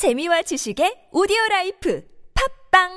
재미와 지식의 오디오 라이프 팟빵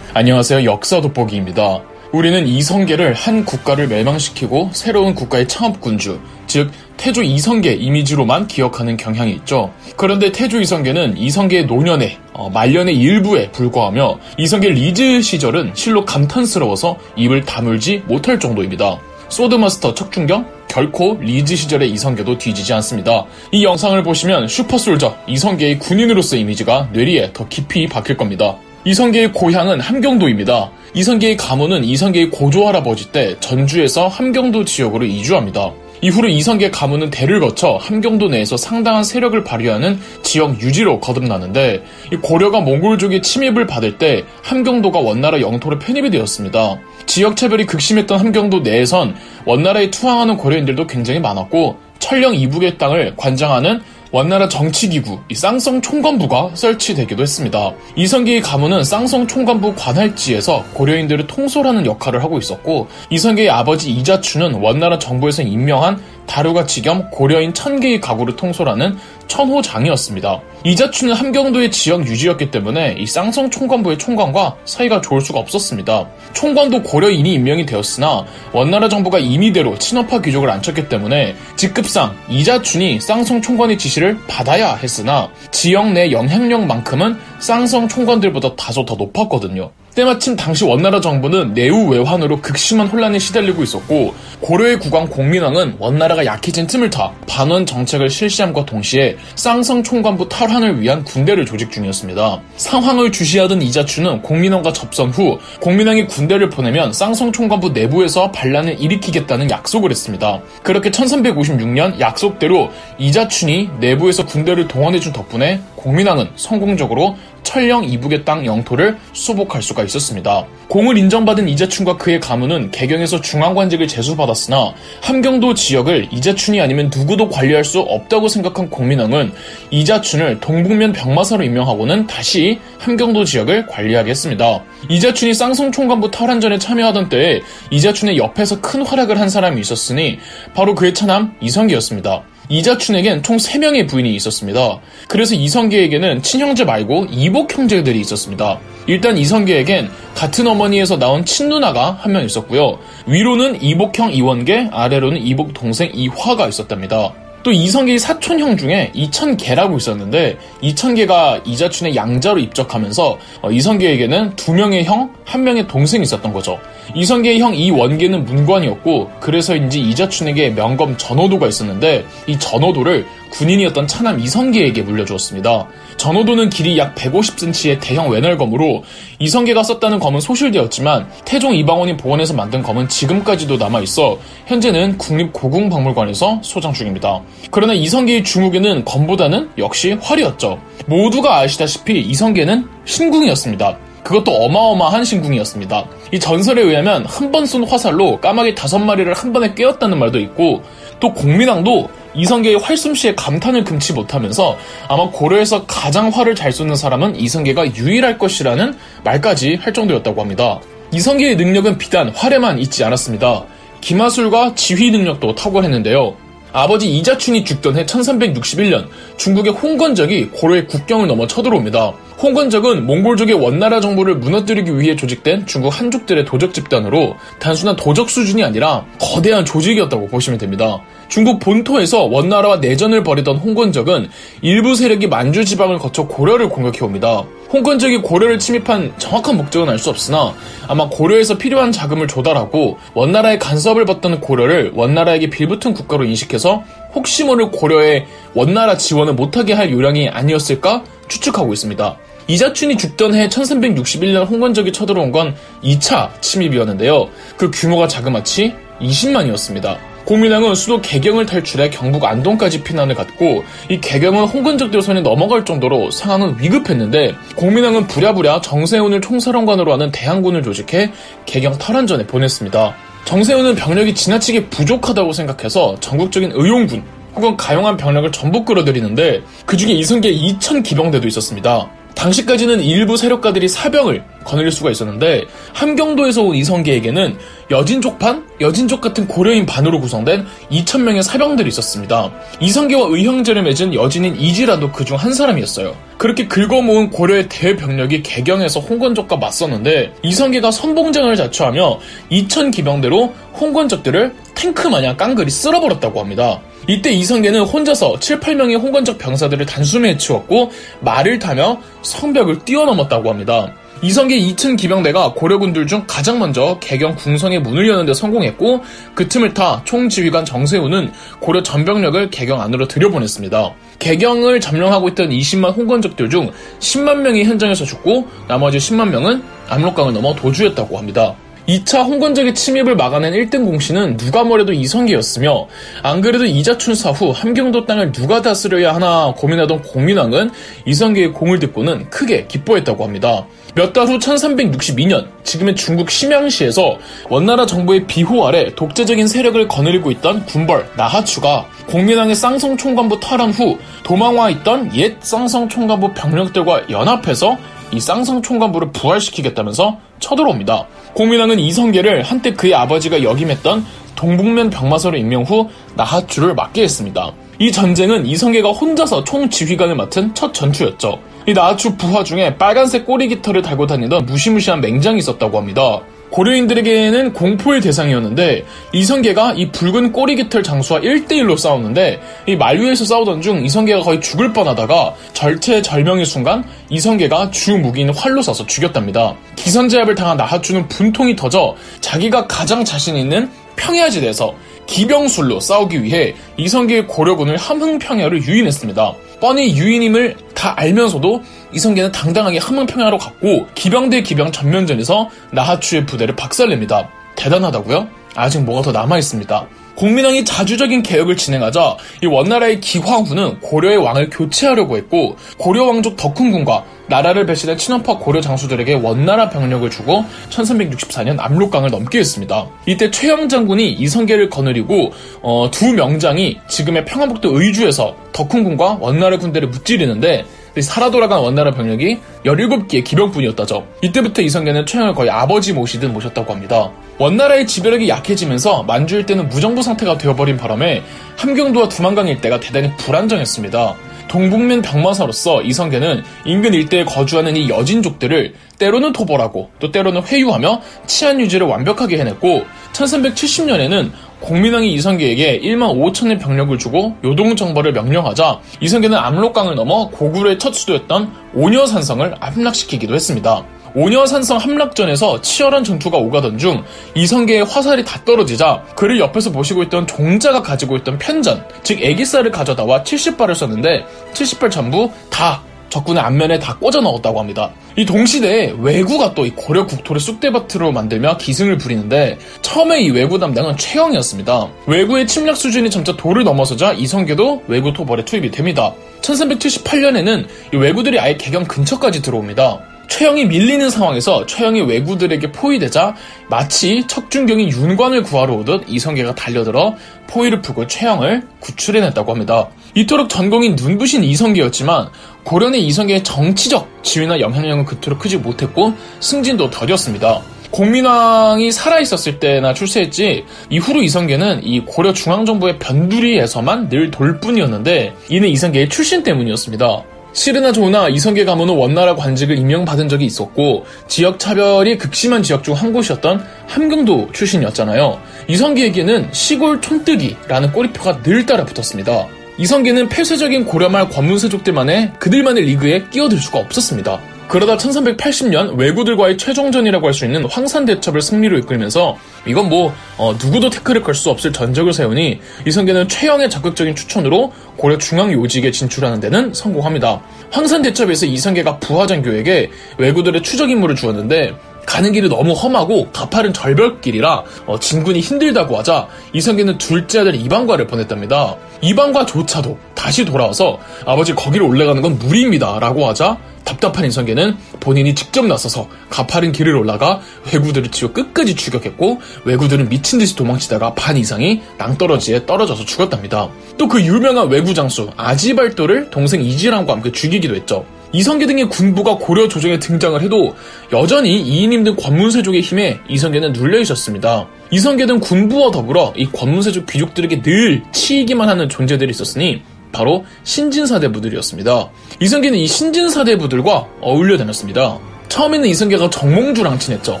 안녕하세요. 역사 돋보기입니다. 우리는 이성계를 한 국가를 멸망시키고 새로운 국가의 창업군주, 즉 태조 이성계 이미지로만 기억하는 경향이 있죠. 그런데 태조 이성계는 이성계의 노년에 어, 말년의 일부에 불과하며 이성계 리즈 시절은 실로 감탄스러워서 입을 다물지 못할 정도입니다. sword master 척준경 결코 리즈 시절의 이성계도 뒤지지 않습니다. 이 영상을 보시면 슈퍼솔저 이성계의 군인으로서의 이미지가 뇌리에 더 깊이 박힐 겁니다. 이성계의 고향은 함경도입니다. 이성계의 가문은 이성계의 고조 할아버지 때 전주에서 함경도 지역으로 이주합니다. 이후로 이성계 가문은 대를 거쳐 함경도 내에서 상당한 세력을 발휘하는 지역 유지로 거듭나는데 고려가 몽골족의 침입을 받을 때 함경도가 원나라 영토로 편입이 되었습니다. 지역 차별이 극심했던 함경도 내에선 원나라에 투항하는 고려인들도 굉장히 많았고 철령 이북의 땅을 관장하는 원나라 정치기구 쌍성 총관부가 설치되기도 했습니다. 이성계의 가문은 쌍성 총관부 관할지에서 고려인들을 통솔하는 역할을 하고 있었고 이성계의 아버지 이자추는 원나라 정부에서 임명한 다루가치 겸 고려인 천개의 가구를 통솔하는 천호장이었습니다. 이자추는 함경도의 지역 유지였기 때문에 이 쌍성 총관부의 총관과 사이가 좋을 수가 없었습니다. 총관도 고려인이 임명이 되었으나 원나라 정부가 임의대로 친업파 귀족을 앉혔기 때문에 직급상 이자춘이 쌍성 총관의 지시를 받아야 했으나 지역 내 영향력만큼은 쌍성 총관들보다 다소 더 높았거든요. 때마침 당시 원나라 정부는 내후 외환으로 극심한 혼란에 시달리고 있었고 고려의 국왕 공민왕은 원나라가 약해진 틈을 타 반원 정책을 실시함과 동시에 쌍성 총관부 탈환을 위한 군대를 조직 중이었습니다. 상황을 주시하던 이자추는 공민왕과 접선 후 공민왕이 군대를 보내면 쌍성 총관부 내부에서 반란을 일으키겠다는 약속을 했습니다. 그렇게 1356년 약속대로 이자춘이 내부에서 군대를 동원해준 덕분에 공민왕은 성공적으로 철령 이북의 땅 영토를 수복할 수가 있었습니다. 공을 인정받은 이자춘과 그의 가문은 개경에서 중앙관직을 제수받았으나 함경도 지역을 이자춘이 아니면 누구도 관리할 수 없다고 생각한 공민왕은 이자춘을 동북면 병마사로 임명하고는 다시 함경도 지역을 관리하게 했습니다. 이자춘이 쌍성 총관부 탈환전에 참여하던 때에 이자춘의 옆에서 큰 활약을 한 사람이 있었으니 바로 그의 차남 이성계였습니다. 이자춘에겐 총 3명의 부인이 있었습니다. 그래서 이성계에게는 친형제 말고 이복 형제들이 있었습니다. 일단 이성계에겐 같은 어머니에서 나온 친누나가 한 명 있었고요. 위로는 이복형 이원계, 아래로는 이복 동생 이화가 있었답니다. 또 이성계의 사촌형 중에 이천계라고 있었는데 이천계가 이자춘의 양자로 입적하면서 어, 이성계에게는 두 명의 형, 한 명의 동생이 있었던 거죠. 이성계의 형 이원계는 문관이었고 그래서인지 이자춘에게 명검 전호도가 있었는데 이 전호도를 군인이었던 차남 이성계에게 물려주었습니다. 전호도는 길이 약 150cm의 대형 외날검으로 이성계가 썼다는 검은 소실되었지만 태종 이방원이 복원해서 만든 검은 지금까지도 남아있어 현재는 국립고궁박물관에서 소장 중입니다. 그러나 이성계의 중국에는 검보다는 역시 활이었죠. 모두가 아시다시피 이성계는 신궁이었습니다. 그것도 어마어마한 신궁이었습니다. 이 전설에 의하면 한 번 쏜 화살로 까마귀 다섯 마리를 한 번에 깨었다는 말도 있고 또 공민왕도 이성계의 활솜씨에 감탄을 금치 못하면서 아마 고려에서 가장 활을 잘 쏘는 사람은 이성계가 유일할 것이라는 말까지 할 정도였다고 합니다. 이성계의 능력은 비단 활에만 있지 않았습니다. 기마술과 지휘 능력도 탁월했는데요. 아버지 이자춘이 죽던 해 1361년 중국의 홍건적이 고려의 국경을 넘어 쳐들어옵니다. 홍건적은 몽골족의 원나라 정부를 무너뜨리기 위해 조직된 중국 한족들의 도적 집단으로 단순한 도적 수준이 아니라 거대한 조직이었다고 보시면 됩니다. 중국 본토에서 원나라와 내전을 벌이던 홍건적은 일부 세력이 만주 지방을 거쳐 고려를 공격해 옵니다. 홍건적이 고려를 침입한 정확한 목적은 알 수 없으나 아마 고려에서 필요한 자금을 조달하고 원나라의 간섭을 받던 고려를 원나라에게 빌붙은 국가로 인식해서 혹시 모를 고려에 원나라 지원을 못하게 할 요량이 아니었을까 추측하고 있습니다. 이자춘이 죽던 해 1361년 홍건적이 쳐들어온 건 2차 침입이었는데요. 그 규모가 자그마치 20만이었습니다. 고민왕은 수도 개경을 탈출해 경북 안동까지 피난을 갔고 이 개경은 홍건적들 손에 넘어갈 정도로 상황은 위급했는데 공민왕은 부랴부랴 정세훈을 총사령관으로 하는 대항군을 조직해 개경 탈환전에 보냈습니다. 정세훈은 병력이 지나치게 부족하다고 생각해서 전국적인 의용군 혹은 가용한 병력을 전부 끌어들이는데 그 중에 이성계 2천 기병대도 있었습니다. 당시까지는 일부 세력가들이 사병을 거느릴 수가 있었는데 함경도에서 온 이성계에게는 여진족판, 여진족 같은 고려인 반으로 구성된 2천명의 사병들이 있었습니다. 이성계와 의형제를 맺은 여진인 이지라도 그중 한 사람이었어요. 그렇게 긁어모은 고려의 대병력이 개경에서 홍건적과 맞섰는데 이성계가 선봉장을 자처하며 2천 기병대로 홍건적들을 탱크 마냥 깡그리 쓸어버렸다고 합니다. 이때 이성계는 혼자서 7, 8명의 홍건적 병사들을 단숨에 해치웠고 말을 타며 성벽을 뛰어넘었다고 합니다. 이성계 2층 기병대가 고려군들 중 가장 먼저 개경 궁성의 문을 여는데 성공했고 그 틈을 타 총지휘관 정세우는 고려 전병력을 개경 안으로 들여보냈습니다. 개경을 점령하고 있던 20만 홍건적들 중 10만 명이 현장에서 죽고 나머지 10만 명은 압록강을 넘어 도주했다고 합니다. 2차 홍건적의 침입을 막아낸 1등 공신은 누가 뭐래도 이성계였으며 안 그래도 이자춘 사 후 함경도 땅을 누가 다스려야 하나 고민하던 공민왕은 이성계의 공을 듣고는 크게 기뻐했다고 합니다. 몇 달 후 1362년 지금의 중국 심양시에서 원나라 정부의 비호 아래 독재적인 세력을 거느리고 있던 군벌 나하추가 공민왕의 쌍성 총관부 탈환 후 도망와 있던 옛 쌍성 총관부 병력들과 연합해서 이 쌍성 총관부를 부활시키겠다면서 쳐들어옵니다. 공민왕은 이성계를 한때 그의 아버지가 역임했던 동북면 병마서로 임명 후 나하추를 맡게 했습니다. 이 전쟁은 이성계가 혼자서 총지휘관을 맡은 첫 전투였죠. 이 나하추 부하 중에 빨간색 꼬리 깃털을 달고 다니던 무시무시한 맹장이 있었다고 합니다. 고려인들에게는 공포의 대상이었는데 이성계가 이 붉은 꼬리 깃털 장수와 1대1로 싸웠는데 이 말위에서 싸우던 중 이성계가 거의 죽을 뻔하다가 절체절명의 순간 이성계가 주 무기인 활로 쏴서 죽였답니다. 기선제압을 당한 나하추는 분통이 터져 자기가 가장 자신 있는 평야지대에서 기병술로 싸우기 위해 이성계의 고려군을 함흥평야로 유인했습니다. 뻔히 유인임을 다 알면서도 이성계는 당당하게 함흥평야로 갔고 기병 대 기병 전면전에서 나하추의 부대를 박살냅니다. 대단하다고요? 아직 뭐가 더 남아있습니다. 공민왕이 자주적인 개혁을 진행하자 이 원나라의 기황후는 고려의 왕을 교체하려고 했고 고려 왕족 덕훈군과 나라를 배신한 친원파 고려 장수들에게 원나라 병력을 주고 1364년 압록강을 넘게 했습니다. 이때 최영 장군이 이성계를 거느리고 어, 두 명장이 지금의 평안북도 의주에서 덕훈군과 원나라 군대를 무찌르는데 살아 돌아간 원나라 병력이 17개의 기병뿐이었다죠. 이때부터 이성계는 최영을 거의 아버지 모시듯 모셨다고 합니다. 원나라의 지배력이 약해지면서 만주 일대는 무정부 상태가 되어버린 바람에 함경도와 두만강 일대가 대단히 불안정했습니다. 동북면 병마사로서 이성계는 인근 일대에 거주하는 이 여진족들을 때로는 토벌하고 또 때로는 회유하며 치안 유지를 완벽하게 해냈고 1370년에는 공민왕이 이성계에게 1만 5천의 병력을 주고 요동 정벌을 명령하자 이성계는 압록강을 넘어 고구려의 첫 수도였던 오녀산성을 함락시키기도 했습니다. 오녀산성 함락전에서 치열한 전투가 오가던 중 이성계의 화살이 다 떨어지자 그를 옆에서 모시고 있던 종자가 가지고 있던 편전, 즉 애기살을 가져다와 70발을 쐈는데 70발 전부 다 적군의 앞면에 다 꽂아 넣었다고 합니다. 이 동시대에 왜구가 또 이 고려 국토를 쑥대밭으로 만들며 기승을 부리는데 처음에 이 왜구 담당은 최영이었습니다. 왜구의 침략 수준이 점차 도를 넘어서자 이성계도 왜구 토벌에 투입이 됩니다. 1378년에는 이 왜구들이 아예 개경 근처까지 들어옵니다. 최영이 밀리는 상황에서 최영이 왜구들에게 포위되자 마치 척준경이 윤관을 구하러 오듯 이성계가 달려들어 포위를 풀고 최영을 구출해냈다고 합니다. 이토록 전공인 눈부신 이성계였지만 고려의 이성계의 정치적 지위나 영향력은 그토록 크지 못했고 승진도 더뎠습니다. 공민왕이 살아있었을 때나 출세했지 이후로 이성계는 이 고려 중앙정부의 변두리에서만 늘 돌 뿐이었는데 이는 이성계의 출신 때문이었습니다. 실으나 좋으나 이성계 가문은 원나라 관직을 임명받은 적이 있었고 지역 차별이 극심한 지역 중 한 곳이었던 함경도 출신이었잖아요. 이성계에게는 시골 촌뜨기라는 꼬리표가 늘 따라 붙었습니다. 이성계는 폐쇄적인 고려말 관문세족들만의 그들만의 리그에 끼어들 수가 없었습니다. 그러다 1380년 왜구들과의 최종전이라고 할 수 있는 황산 대첩을 승리로 이끌면서 이건 뭐 어, 누구도 태클을 걸 수 없을 전적을 세우니 이성계는 최영의 적극적인 추천으로 고려 중앙 요직에 진출하는 데는 성공합니다. 황산 대첩에서 이성계가 부하장교에게 왜구들의 추적 임무를 주었는데 가는 길이 너무 험하고 가파른 절벽길이라 어, 진군이 힘들다고 하자 이성계는 둘째 아들 이방과를 보냈답니다. 이방과조차도 다시 돌아와서 아버지 거기를 올라가는 건 무리입니다 라고 하자 답답한 이성계는 본인이 직접 나서서 가파른 길을 올라가 왜구들을 치고 끝까지 추격했고 왜구들은 미친 듯이 도망치다가 반 이상이 낭떠러지에 떨어져서 죽었답니다. 또 그 유명한 왜구 장수 아지발도를 동생 이지랑과 함께 죽이기도 했죠. 이성계 등의 군부가 고려 조정에 등장을 해도 여전히 이인임 등 권문세족의 힘에 이성계는 눌려 있었습니다. 이성계 등 군부와 더불어 이 권문세족 귀족들에게 늘 치이기만 하는 존재들이 있었으니 바로 신진사대부들이었습니다. 이성계는 이 신진사대부들과 어울려 다녔습니다. 처음에는 이성계가 정몽주랑 친했죠.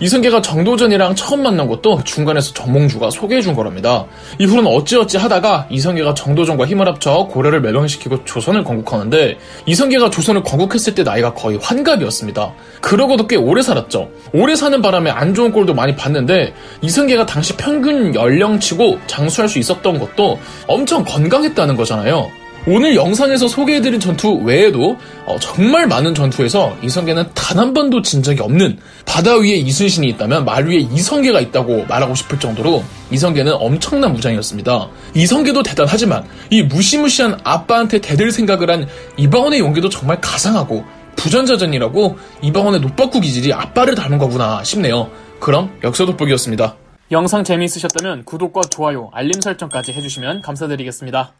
이성계가 정도전이랑 처음 만난 것도 중간에서 정몽주가 소개해준 거랍니다. 이후로는 어찌어찌 하다가 이성계가 정도전과 힘을 합쳐 고려를 멸망시키고 조선을 건국하는데 이성계가 조선을 건국했을 때 나이가 거의 환갑이었습니다. 그러고도 꽤 오래 살았죠. 오래 사는 바람에 안 좋은 꼴도 많이 봤는데 이성계가 당시 평균 연령치고 장수할 수 있었던 것도 엄청 건강했다는 거잖아요. 오늘 영상에서 소개해드린 전투 외에도 어, 정말 많은 전투에서 이성계는 단 한 번도 진 적이 없는 바다 위에 이순신이 있다면 말 위에 이성계가 있다고 말하고 싶을 정도로 이성계는 엄청난 무장이었습니다. 이성계도 대단하지만 이 무시무시한 아빠한테 대들 생각을 한 이방원의 용기도 정말 가상하고 부전자전이라고 이방원의 노빠꾸 기질이 아빠를 닮은 거구나 싶네요. 그럼 역사 돋보기였습니다. 영상 재미있으셨다면 구독과 좋아요, 알림 설정까지 해주시면 감사드리겠습니다.